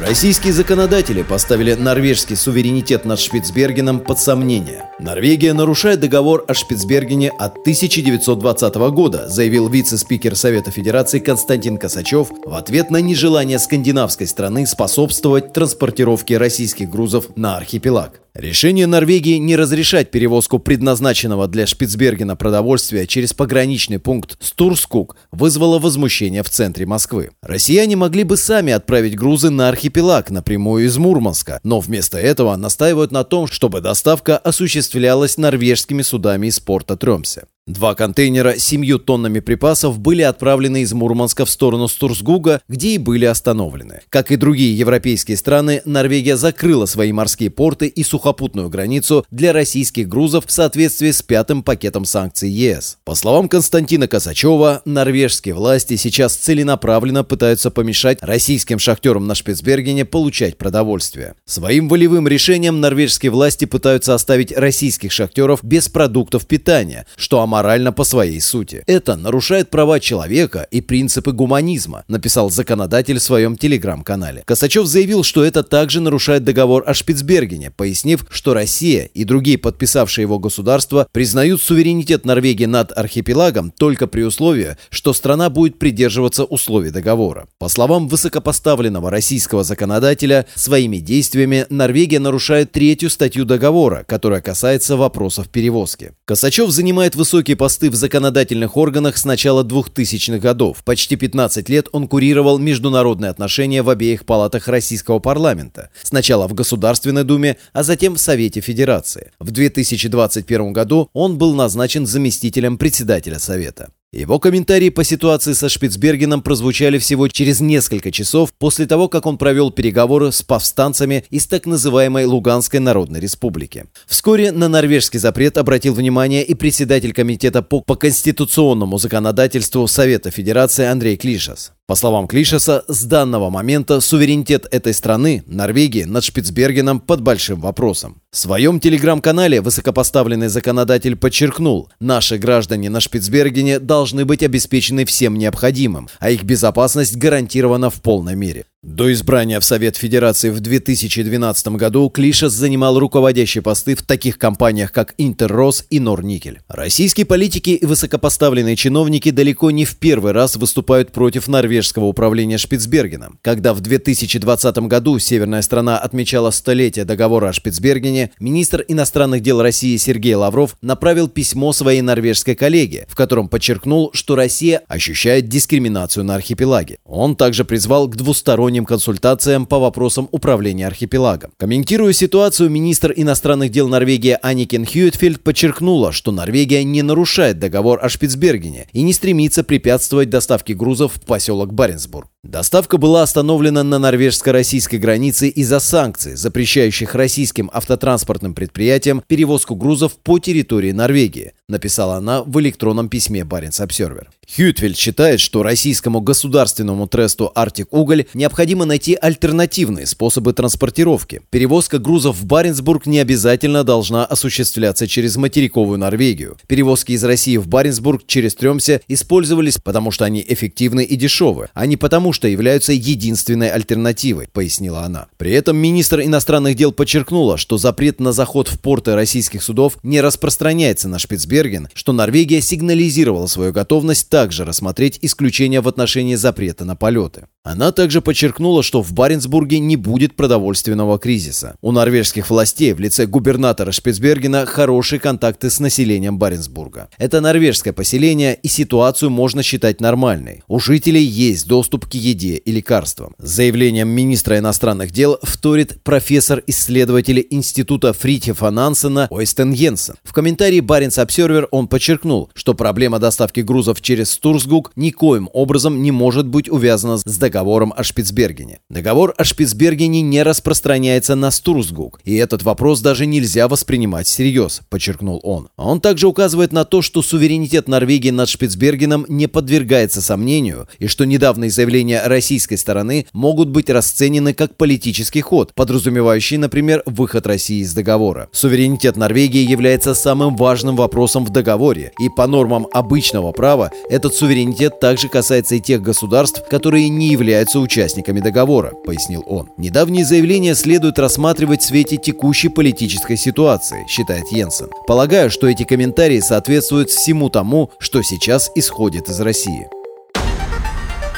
Российские законодатели поставили норвежский суверенитет над Шпицбергеном под сомнение. Норвегия нарушает договор о Шпицбергене от 1920 года, заявил вице-спикер Совета Федерации Константин Косачев в ответ на нежелание скандинавской страны способствовать транспортировке российских грузов на архипелаг. Решение Норвегии не разрешать перевозку предназначенного для Шпицбергена продовольствия через пограничный пункт Стурскук вызвало возмущение в центре Москвы. Россияне могли бы сами отправить грузы на архипелаг напрямую из Мурманска, но вместо этого настаивают на том, чтобы доставка осуществлялась норвежскими судами из порта Тремсе. Два контейнера с семью тоннами припасов были отправлены из Мурманска в сторону Стурсгуга, где и были остановлены. Как и другие европейские страны, Норвегия закрыла свои морские порты и сухопутную границу для российских грузов в соответствии с пятым пакетом санкций ЕС. По словам Константина Косачева, норвежские власти сейчас целенаправленно пытаются помешать российским шахтерам на Шпицбергене получать продовольствие. Своим волевым решением норвежские власти пытаются оставить российских шахтеров без продуктов питания, что аморально аморально по своей сути. Это нарушает права человека и принципы гуманизма, написал законодатель в своем телеграм-канале. Косачев заявил, что это также нарушает договор о Шпицбергене, пояснив, что Россия и другие подписавшие его государства признают суверенитет Норвегии над архипелагом только при условии, что страна будет придерживаться условий договора. По словам высокопоставленного российского законодателя, своими действиями Норвегия нарушает третью статью договора, которая касается вопросов перевозки. Косачев занимает высокий высокие посты в законодательных органах с начала 2000-х годов. Почти 15 лет он курировал международные отношения в обеих палатах российского парламента. Сначала в Государственной Думе, а затем в Совете Федерации. В 2021 году он был назначен заместителем председателя Совета. Его комментарии по ситуации со Шпицбергеном прозвучали всего через несколько часов после того, как он провел переговоры с повстанцами из так называемой Луганской Народной Республики. Вскоре на норвежский запрет обратил внимание и председатель комитета по, по конституционному законодательству Совета Федерации Андрей Клишас. По словам Клишеса, с данного момента суверенитет этой страны, Норвегии, над Шпицбергеном под большим вопросом. В своем телеграм-канале высокопоставленный законодатель подчеркнул, наши граждане на Шпицбергене должны быть обеспечены всем необходимым, а их безопасность гарантирована в полной мере. До избрания в Совет Федерации в 2012 году Клишес занимал руководящие посты в таких компаниях, как Интеррос и Норникель. Российские политики и высокопоставленные чиновники далеко не в первый раз выступают против норвежского управления Шпицбергеном. Когда в 2020 году северная страна отмечала столетие договора о Шпицбергене, министр иностранных дел России Сергей Лавров направил письмо своей норвежской коллеге, в котором подчеркнул, что Россия ощущает дискриминацию на архипелаге. Он также призвал к двусторонним двусторонним консультациям по вопросам управления архипелагом. Комментируя ситуацию, министр иностранных дел Норвегии Аникен Хьюитфельд подчеркнула, что Норвегия не нарушает договор о Шпицбергене и не стремится препятствовать доставке грузов в поселок Баренцбург. Доставка была остановлена на норвежско-российской границе из-за санкций, запрещающих российским автотранспортным предприятиям перевозку грузов по территории Норвегии, написала она в электронном письме Баренц Обсервер. Хьютвельд считает, что российскому государственному тресту «Арктик Уголь» необходимо найти альтернативные способы транспортировки. Перевозка грузов в Баренцбург не обязательно должна осуществляться через материковую Норвегию. Перевозки из России в Баренцбург через Тремсе использовались, потому что они эффективны и дешевы, а не потому, что являются единственной альтернативой, пояснила она. При этом министр иностранных дел подчеркнула, что запрет на заход в порты российских судов не распространяется на Шпицберген, что Норвегия сигнализировала свою готовность также рассмотреть исключение в отношении запрета на полеты. Она также подчеркнула, что в Баренцбурге не будет продовольственного кризиса. У норвежских властей в лице губернатора Шпицбергена хорошие контакты с населением Баренцбурга. Это норвежское поселение, и ситуацию можно считать нормальной. У жителей есть доступ к еде и лекарствам. Заявлением министра иностранных дел вторит профессор-исследователь Института Фритьефа Нансена Ойстен Йенсен. В комментарии Баренц Обсервер он подчеркнул, что проблема доставки грузов через Стурсгук никоим образом не может быть увязана с договором о Шпицбергене. Договор о Шпицбергене не распространяется на Стурсгук, и этот вопрос даже нельзя воспринимать всерьез, подчеркнул он. Он также указывает на то, что суверенитет Норвегии над Шпицбергеном не подвергается сомнению, и что недавние заявления заявления российской стороны могут быть расценены как политический ход, подразумевающий, например, выход России из договора. Суверенитет Норвегии является самым важным вопросом в договоре, и по нормам обычного права этот суверенитет также касается и тех государств, которые не являются участниками договора, пояснил он. Недавние заявления следует рассматривать в свете текущей политической ситуации, считает Йенсен. Полагаю, что эти комментарии соответствуют всему тому, что сейчас исходит из России.